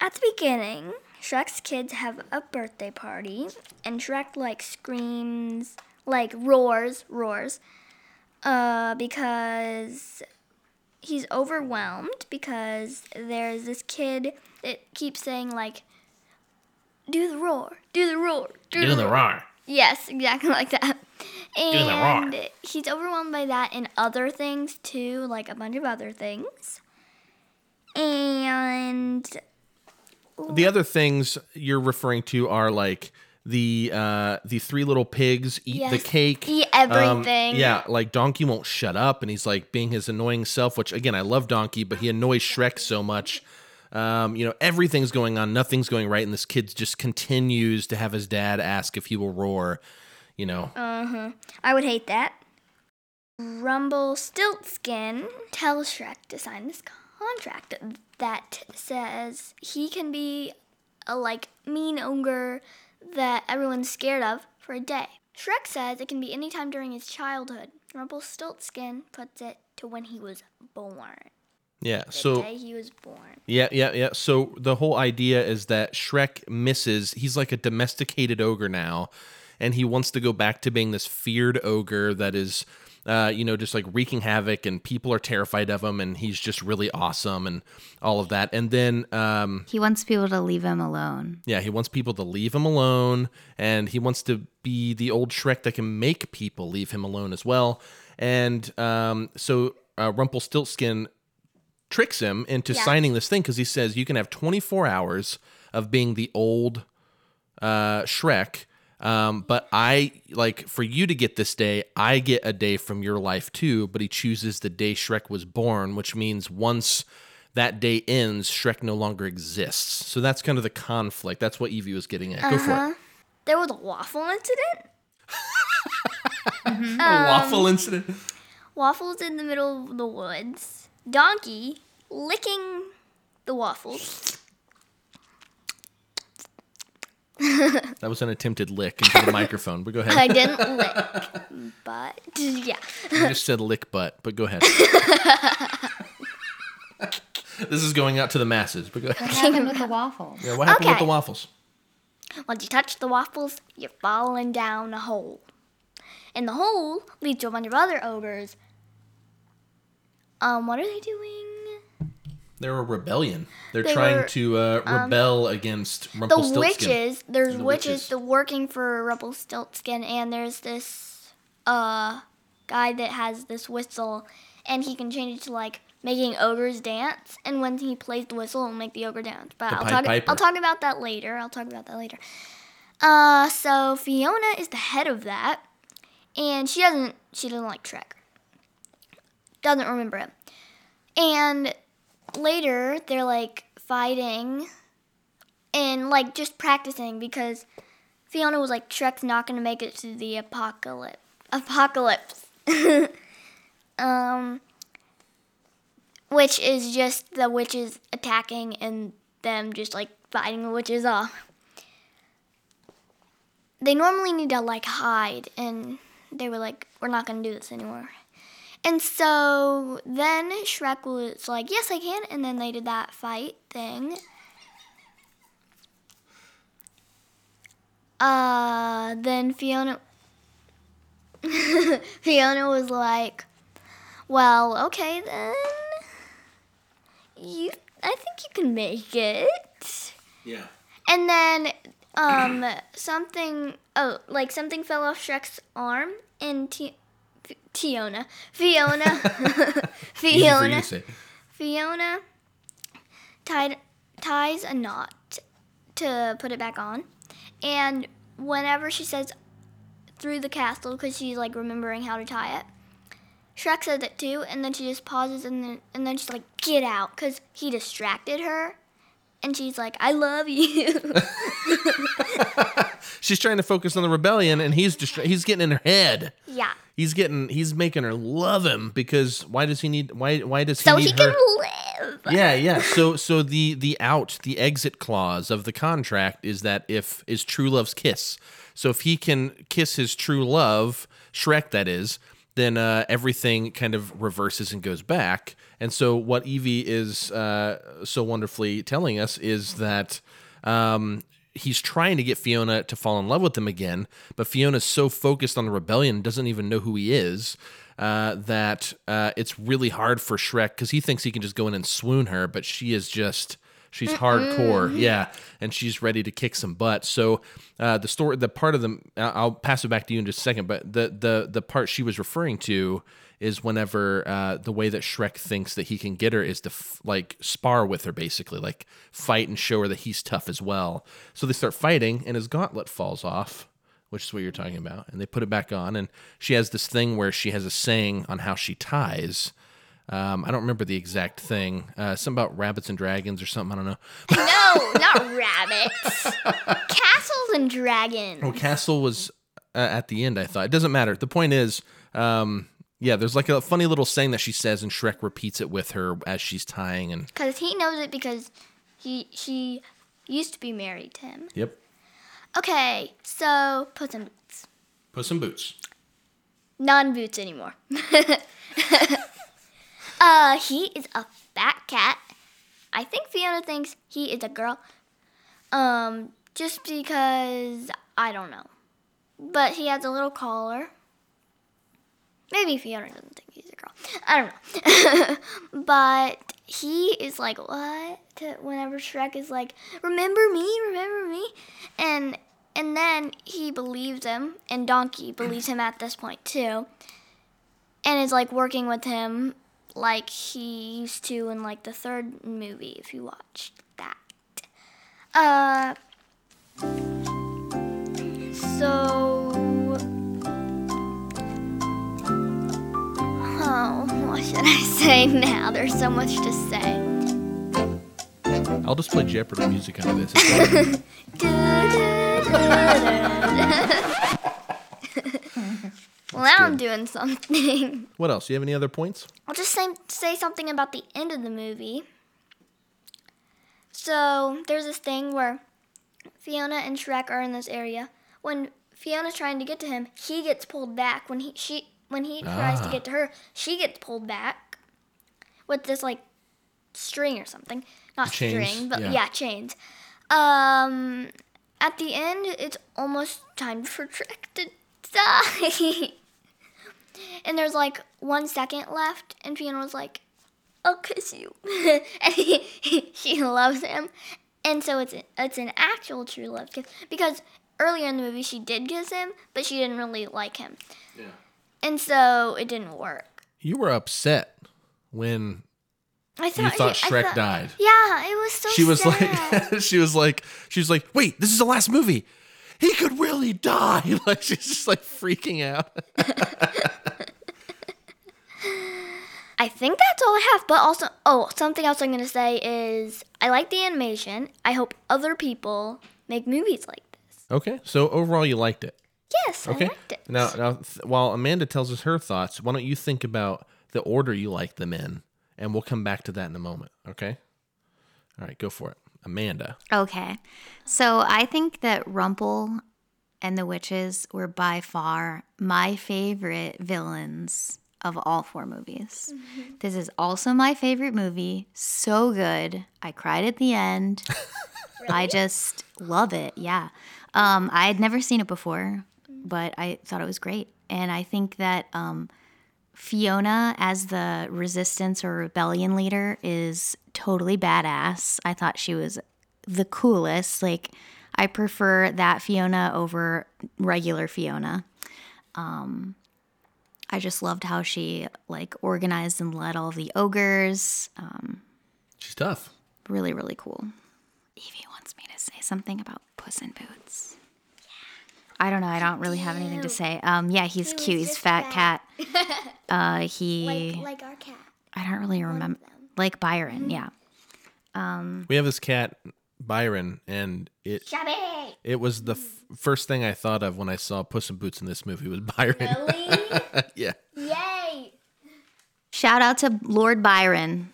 At the beginning, Shrek's kids have a birthday party, and Shrek like screams, like roars, roars, uh, because he's overwhelmed because there's this kid that keeps saying like, "Do the roar, do the roar, do, the roar." roar. Yes, exactly like that. the roar. And he's overwhelmed by that and other things too, like a bunch of other things. And The other things you're referring to are like the uh the three little pigs eat the cake. eat Um, everything. yeah like donkey won't shut up and he's like being his annoying self which again i love donkey but he annoys shrek so much. Um you know everything's going on nothing's going right and this kid just continues to have his dad ask if he will roar you know? I would hate that. Rumpelstiltskin tells Shrek to sign this contract that says he can be a like mean ogre that everyone's scared of for a day. Shrek says it can be any time during his childhood. Rumpelstiltskin puts it to when he was born. yeah The so day he was born. Yeah, yeah, yeah. So the whole idea is that Shrek misses, he's like a domesticated ogre now, and he wants to go back to being this feared ogre that is uh, you know, just like wreaking havoc, and people are terrified of him, and he's just really awesome, and all of that. And then, um, He wants people to leave him alone. yeah, he wants people to leave him alone, and he wants to be the old Shrek that can make people leave him alone as well. And um, so uh, Rumpelstiltskin tricks him into Yeah. signing this thing because he says you can have 24 hours of being the old uh, Shrek. Um, but I like for you to get this day, I get a day from your life too. But he chooses the day Shrek was born, which means once that day ends, Shrek no longer exists. So that's kind of the conflict. That's what Evie was getting at. Go for it. There was a waffle incident. A waffle incident. Waffles in the middle of the woods. Donkey licking the waffles. That was an attempted lick into the microphone. But go ahead. I didn't lick, but yeah. You just said lick butt, but go ahead. this is going out to the masses. But go ahead. What happened with the waffles? Yeah, what happened with the waffles? Once you touch the waffles, you're falling down a hole. And the hole leads to a bunch of other ogres. Um, what are they doing? They're a rebellion. They're They trying were, um, to uh, rebel against Rumpelstiltskin. The witches. There's The witches, the working for Rumpelstiltskin, and there's this uh guy that has this whistle, and he can change it to like making ogres dance. And when he plays the whistle, it'll make the ogre dance. But The I'll talk. Piper. I'll talk about that later. I'll talk about that later. Uh, so Fiona is the head of that, and she doesn't. She doesn't like Shrek. Doesn't remember him. And later, they're like fighting and like just practicing because Fiona was like Shrek's not gonna make it to the apocalypse. Apocalypse. um, which is just the witches attacking and them just like fighting the witches off. They normally need to like hide, and they were like, "We're not gonna do this anymore." And so then Shrek was like, "Yes, I can," and then they did that fight thing. Uh, then Fiona Fiona was like, "Well, okay then. You I think you can make it." Yeah. And then um something oh, like something fell off Shrek's arm and T- Tiona, Fiona Easy for you Fiona. Fiona tied ties a knot to put it back on. And whenever she says through the castle, because she's like remembering how to tie it, Shrek says it too, and then she just pauses and then and then she's like, "Get out," because he distracted her, and she's like, "I love you." She's trying to focus on the rebellion, and he's distra- he's getting in her head. yeah, He's getting he's making her love him because why does he need why why does he so need he her? can live. yeah, yeah. So so the the out the exit clause of the contract is that if is true love's kiss. So if he can kiss his true love, Shrek that is, then uh, everything kind of reverses and goes back. And so what Evie is uh, so wonderfully telling us is that um, he's trying to get Fiona to fall in love with him again, but Fiona's so focused on the rebellion, doesn't even know who he is, uh, that uh, it's really hard for Shrek because he thinks he can just go in and swoon her, but she is just. She's hardcore, yeah, and she's ready to kick some butt. So, uh, the story, the part of the, I'll I'll pass it back to you in just a second. But the the the part she was referring to is whenever uh, the way that Shrek thinks that he can get her is to f- like spar with her, basically, like fight and show her that he's tough as well. So they start fighting, and his gauntlet falls off, which is what you're talking about, and they put it back on, and she has this thing where she has a saying on how she ties. Um, I don't remember the exact thing. Uh, something about rabbits and dragons or something. I don't know. No, not rabbits. Castles and dragons. Oh, Castle was uh, at the end. I thought it doesn't matter. The point is, um, yeah, there's like a funny little saying that she says, and Shrek repeats it with her as she's tying. And Because he knows it because he she used to be married to him. yep, Okay, so Puss in Boots. Puss in Boots. Non boots anymore. uh, he is a fat cat. I think Fiona thinks he is a girl. Um, just because I don't know. But he has a little collar. Maybe Fiona doesn't think he's a girl. I don't know. but he is like, what? Whenever Shrek is like, remember me, remember me, and and then he believes him, and Donkey believes him at this point too, and is like working with him like he used to in like the third movie if you watched that. Uh. So. Oh, what should I say now? There's so much to say. I'll just play Jeopardy music out of this. Well, now I'm doing something. what else? Do You have any other points? I'll just say, say something about the end of the movie. So there's this thing where Fiona and Shrek are in this area. When Fiona's trying to get to him, he gets pulled back. When he she when he tries to Ah. get to her, she gets pulled back with this like string or something. Not Chains, string, but yeah. yeah. chains. Um, at the end, it's almost time for Shrek to die. And there's like one second left, and Fiona was like, "I'll kiss you," and he, he, she loves him, and so it's it's an actual true love kiss because earlier in the movie she did kiss him, but she didn't really like him, Yeah. and so it didn't work. You were upset when I thought you thought I Shrek thought- died. Yeah, it was so. She was sad. like, she was like, she was like, wait, this is the last movie. He could really die. Like she's just like freaking out. I think that's all I have. But also, oh, something else I'm gonna say is I like the animation. I hope other people make movies like this. Okay, so overall you liked it. Yes, Okay. I liked it. Now, now, th- while Amanda tells us her thoughts, why don't you think about the order you like them in, and we'll come back to that in a moment. Okay. All right, go for it, Amanda. Okay. So I think that Rumple and the witches were by far my favorite villains of all four movies. This is also my favorite movie. So good. I cried at the end. I just love it. Yeah. Um, I had never seen it before, but I thought it was great. And I think that um, Fiona as the resistance or rebellion leader is totally badass. I thought she was the coolest. Like, I prefer that Fiona over regular Fiona. Um, I just loved how she like organized and led all the ogres. Um, She's tough. really, really cool. Evie wants me to say something about Puss in Boots. I don't know. I don't really have anything to say. Um, yeah, he's was cute. He's just fat fat. cat. Uh, he. Like like our cat. I don't really remember. Like Byron, yeah. We have this cat, Byron, and it Shabby. it was the f- first thing I thought of when I saw Puss in Boots in this movie was Byron. Really? yeah. Yay. Shout out to Lord Byron,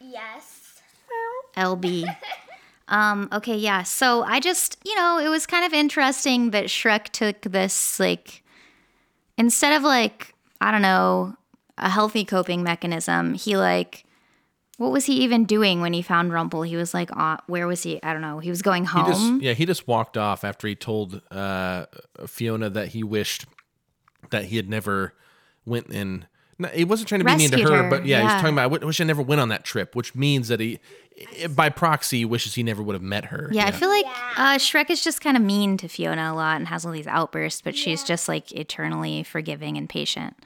Yes. LB. um, okay, yeah. So I just, you know, it was kind of interesting that Shrek took this, like, instead of, like, I don't know, a healthy coping mechanism, he, like, what was he even doing when he found Rumple? He was like, uh, where was he? I don't know. He was going home. He just yeah he just walked off after he told uh, Fiona that he wished that he had never went and no, he wasn't trying to be mean to her, her, but yeah, he's yeah. talking about I wish I never went on that trip, which means that he by proxy wishes he never would have met her. Yeah, I feel like uh, Shrek is just kind of mean to Fiona a lot and has all these outbursts, but she's just like eternally forgiving and patient.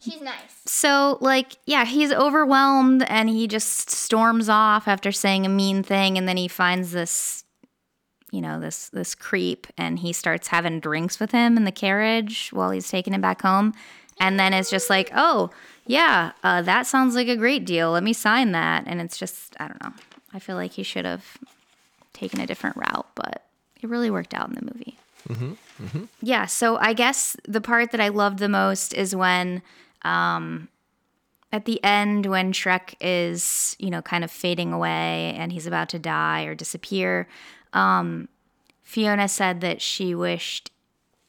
She's nice. So, like, yeah, he's overwhelmed and he just storms off after saying a mean thing, and then he finds this, you know, this this creep, and he starts having drinks with him in the carriage while he's taking him back home, and then it's just like, oh, yeah, uh, that sounds like a great deal. Let me sign that, and it's just, I don't know. I feel like he should have taken a different route, but it really worked out in the movie. Yeah, so I guess the part that I loved the most is when um at the end when Shrek is, you know, kind of fading away and he's about to die or disappear. Um Fiona said that she wished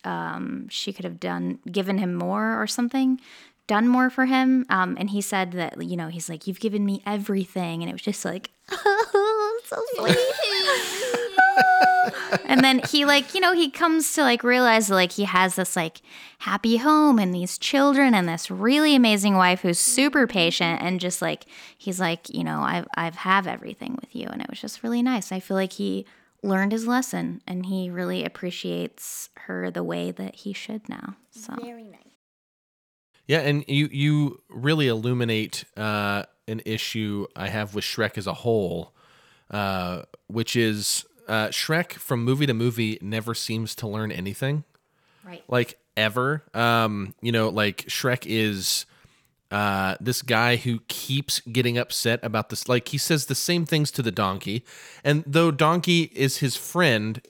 um she could have done given him more or something, done more for him. Um and he said that, you know, he's like, You've given me everything and it was just like, Oh, so sweet. and then he like you know he comes to like realize like he has this like happy home and these children and this really amazing wife who's super patient and just like he's like you know I've I've have everything with you and it was just really nice. I feel like he learned his lesson and he really appreciates her the way that he should now. So Very nice. Yeah, and you you really illuminate uh, an issue I have with Shrek as a whole, uh, which is uh, Shrek from movie to movie never seems to learn anything, right. like ever. Um, you know, like Shrek is uh, this guy who keeps getting upset about this. Like he says the same things to the donkey, and though Donkey is his friend,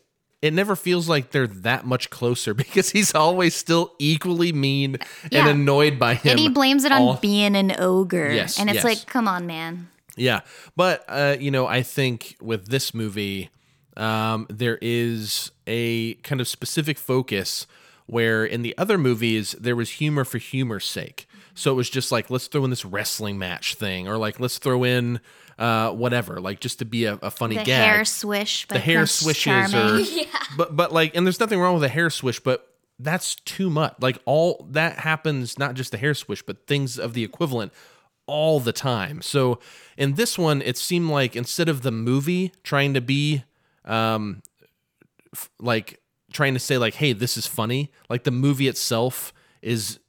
it never feels like they're that much closer because he's always still equally mean Yeah. and annoyed by him. And he blames it on all- being an ogre. Yes, and it's yes. like, come on, man. Yeah, but uh, you know, I think with this movie, um, there is a kind of specific focus where in the other movies there was humor for humor's sake. So it was just like let's throw in this wrestling match thing, or like let's throw in uh, whatever, like just to be a, a funny The gag. hair swish. By the hair Prince swishes, Charming. or but but like, and there's nothing wrong with a hair swish, but that's too much. Like all that happens, not just the hair swish, but things of the equivalent all the time. So in this one, it seemed like instead of the movie trying to be um f- like trying to say like hey this is funny like the movie itself is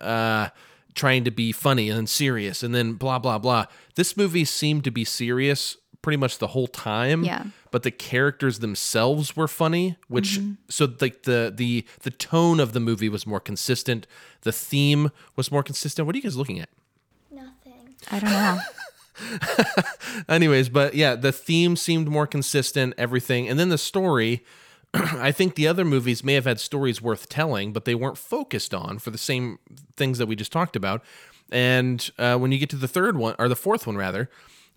uh trying to be funny and serious and then blah blah blah this movie seemed to be serious pretty much the whole time Yeah. but the characters themselves were funny which so like the the the tone of the movie was more consistent the theme was more consistent what are you guys looking at Nothing. I don't know. anyways but yeah the theme seemed more consistent everything and then the story i think the other movies may have had stories worth telling but they weren't focused on for the same things that we just talked about and uh, when you get to the third one or the fourth one rather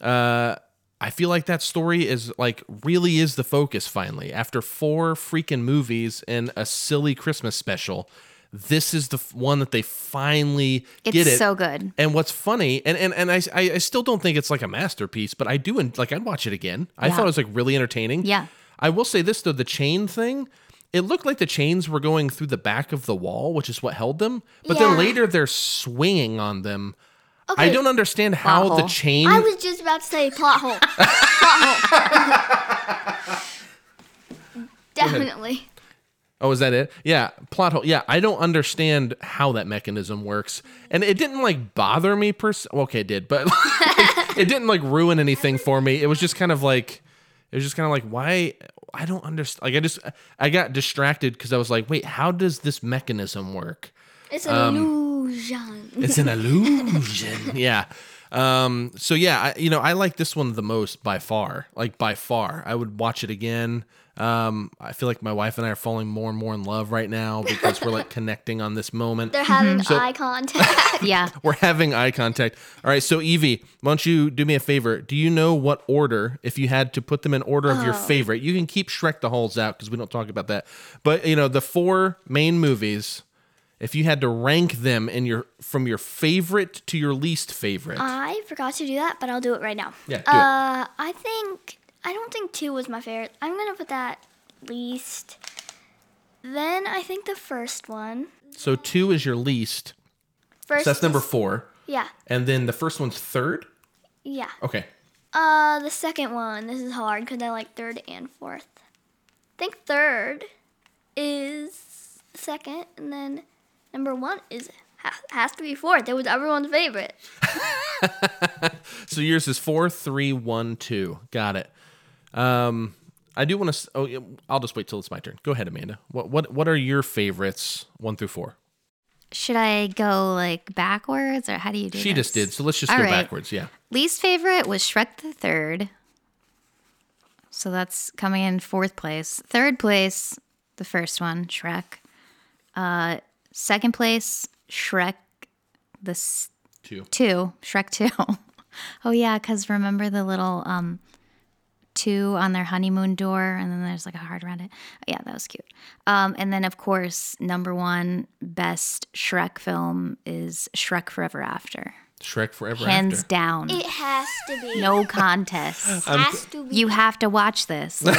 uh, i feel like that story is like really is the focus finally after four freaking movies and a silly christmas special this is the f- one that they finally It's get it so good. and what's funny, and and, and I, I still don't think it's like a masterpiece, but I do en- like I'd watch it again. I Yeah. thought it was like really entertaining. Yeah. I will say this though, the chain thing, it looked like the chains were going through the back of the wall, which is what held them. But then later they're swinging on them. I don't understand how Plot the hole. chain. I was just about to say plot hole. plot hole. Definitely. Oh, is that it? Yeah, plot hole. Yeah, I don't understand how that mechanism works, and it didn't like bother me per. se- well, Okay, it did, but like, it didn't like ruin anything for me. It was just kind of like, it was just kind of like, why? I don't understand. Like, I just, I got distracted because I was like, wait, how does this mechanism work? It's an illusion. It's an illusion. yeah. Um. So yeah, I, you know, I like this one the most by far. Like by far, I would watch it again. Um. I feel like my wife and I are falling more and more in love right now because we're like connecting on this moment. They're having So- eye contact. Yeah. We're having eye contact. All right. So Evie, why don't you do me a favor? Do you know what order, if you had to put them in order of your favorite? You can keep Shrek the Halls out because we don't talk about that. But you know the four main movies. If you had to rank them in your from your favorite to your least favorite, I forgot to do that, but I'll do it right now. Yeah, do it. Uh, I think I don't think two was my favorite. I'm gonna put that least. Then I think the first one. So two is your least. First. So that's number four. Yeah, And then the first one's third. yeah. Okay. Uh, the second one. This is hard because I like third and fourth. I think third is second, and then number one is has to be fourth. It was everyone's favorite. So yours is four, three, one, two. Got it. Um, I do want to. Oh, I'll just wait till it's my turn. Go ahead, Amanda. What what what are your favorites, one through four? Should I go like backwards or how do you do She just did. So let's just All go right. backwards. Yeah. Least favorite was Shrek the Third. So that's coming in fourth place. Third place, the first one, Shrek. Uh, second place, Shrek the s- Two. two, Shrek two. oh yeah, because remember the little um two on their honeymoon door, and then there's like a heart around it. Yeah, that was cute. Um, and then of course, number one best Shrek film is Shrek Forever After. Shrek Forever After. Hands After. down. It has to be. no contest. It has to be. You have to watch this.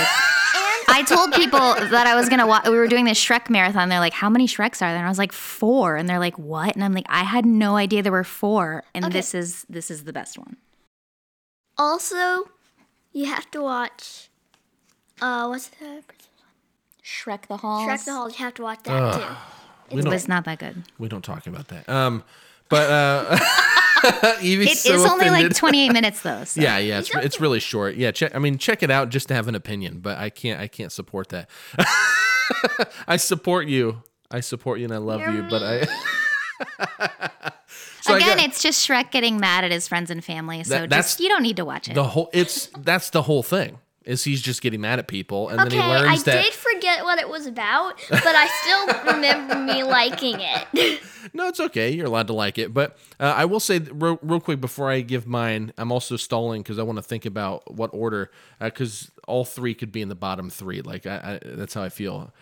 Like, I told people that I was gonna watch. We were doing this Shrek marathon. They're like, "How many Shreks are there?" And I was like, four. And they're like, "What?" And I'm like, "I had no idea there were four. And Okay. this is this is the best one." Also, you have to watch. Uh, what's the Shrek the Halls. Shrek the Halls? You have to watch that too. We It don't, was not that good. we don't talk about that. Um, but uh, Evie's It so is only like 28 minutes though. So. Yeah, yeah, it's, it's really short. Yeah, check. I mean, check it out just to have an opinion, but I can't. I can't support that. I support you. I support you, and I love You're you. But I. So Again, got- it's just Shrek getting mad at his friends and family. So That- just you don't need to watch it. the whole. It's that's the whole thing. Is he's just getting mad at people, and Okay, then he I learns that. did forget what it was about, but I still remember me liking it. No, it's okay. You're allowed to like it. But uh, I will say real, real quick before I give mine, I'm also stalling because I want to think about what order, because all three could be in the bottom three. Like I, I, that's how I feel.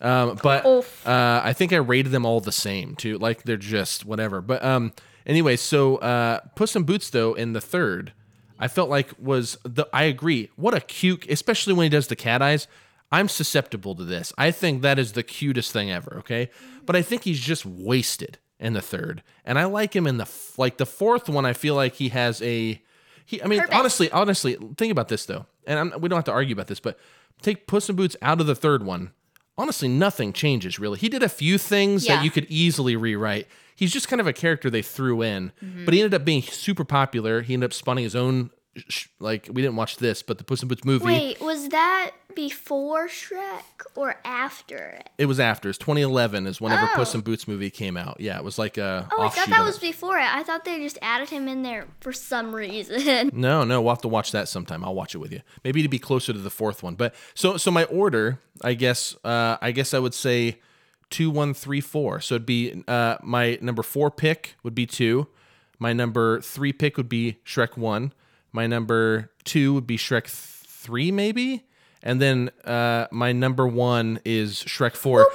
Um, but uh, I think I rated them all the same too. Like they're just whatever. But um, anyway, so uh, Puss in Boots though in the third, I felt like was the. I agree. What a cute, especially when he does the cat eyes. I'm susceptible to this. I think that is the cutest thing ever. Okay, but I think he's just wasted in the third, and I like him in the like the fourth one. I feel like he has a. He, I mean, Purpose. honestly, honestly, think about this though, and I'm, we don't have to argue about this, but take Puss in Boots out of the third one. Honestly, nothing changes really. He did a few things Yeah. that you could easily rewrite. He's just kind of a character they threw in, but he ended up being super popular. He ended up spawning his own. Sh- like we didn't watch this, but the Puss in Boots movie. Wait, was that before Shrek or after it? It was after. It's 2011 is whenever Oh. Puss in Boots movie came out. Yeah, it was like a. Oh, I thought that was before it. I thought they just added him in there for some reason. No, no, we'll have to watch that sometime. I'll watch it with you. Maybe to be closer to the fourth one. But so, so my order, I guess, uh, I guess I would say two, one, three, four. So it'd be uh, my number four pick would be two. My number three pick would be Shrek one. My number two would be Shrek three, maybe. And then uh, my number one is Shrek four.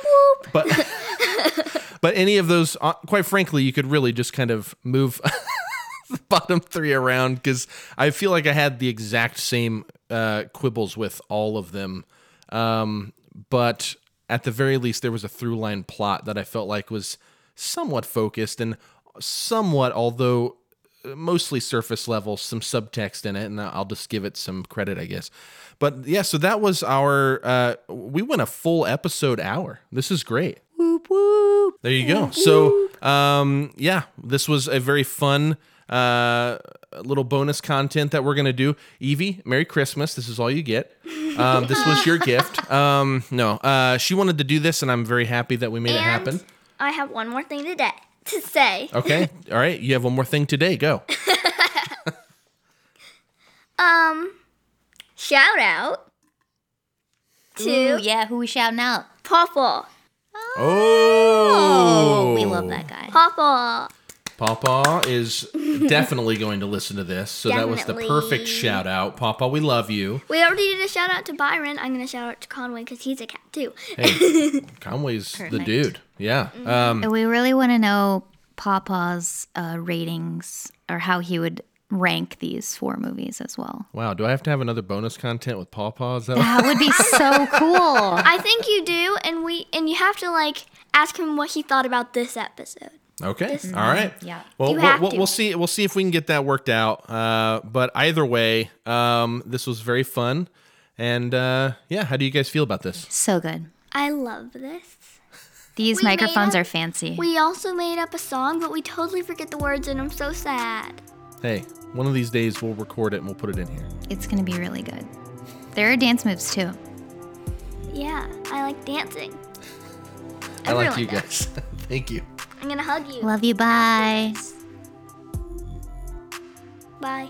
But but any of those, uh, quite frankly, you could really just kind of move the bottom three around because I feel like I had the exact same uh, quibbles with all of them. Um, but at the very least, there was a through line plot that I felt like was somewhat focused and somewhat, although uh, mostly surface level, some subtext in it. And I'll just give it some credit, I guess. But yeah, so that was our, uh, we went a full episode hour. This is great. Whoop, whoop. There you go. So, um, yeah, this was a very fun uh, a little bonus content that we're gonna do. Evie, Merry Christmas. This is all you get. Um, this was your gift. Um, no, uh, she wanted to do this, and I'm very happy that we made it happen. And I have one more thing today to say. Okay. All right. You have one more thing today. Go. Um, shout out to Ooh, yeah, who we shouting out? Papa. Oh, we love that guy. Papa. Papa is definitely going to listen to this, so that was the Definitely. perfect shout out. Papa, we love you. We already did a shout out to Byron. I'm gonna shout out to Conway because he's a cat too. Hey, Conway's the Perfect. dude. Yeah. Mm-hmm. Um, We really want to know Papa's uh, ratings or how he would rank these four movies as well. wow. Do I have to have another bonus content with Papa? Is that That would be so cool. I think you do, and we and you have to like ask him what he thought about this episode. Okay. All right. yeah. Well, we'll, we'll, we'll see. We'll see if we can get that worked out. Uh, but either way, um, this was very fun. And uh, yeah, how do you guys feel about this? So good. I love this. These We microphones up- are fancy. We also made up a song, but we totally forget the words, and I'm so sad. Hey, one of these days we'll record it and we'll put it in here. It's going to be really good. There are dance moves too. Yeah, I like dancing. I like you does. guys. Thank you. I'm gonna hug you. Love you. Bye. Bye.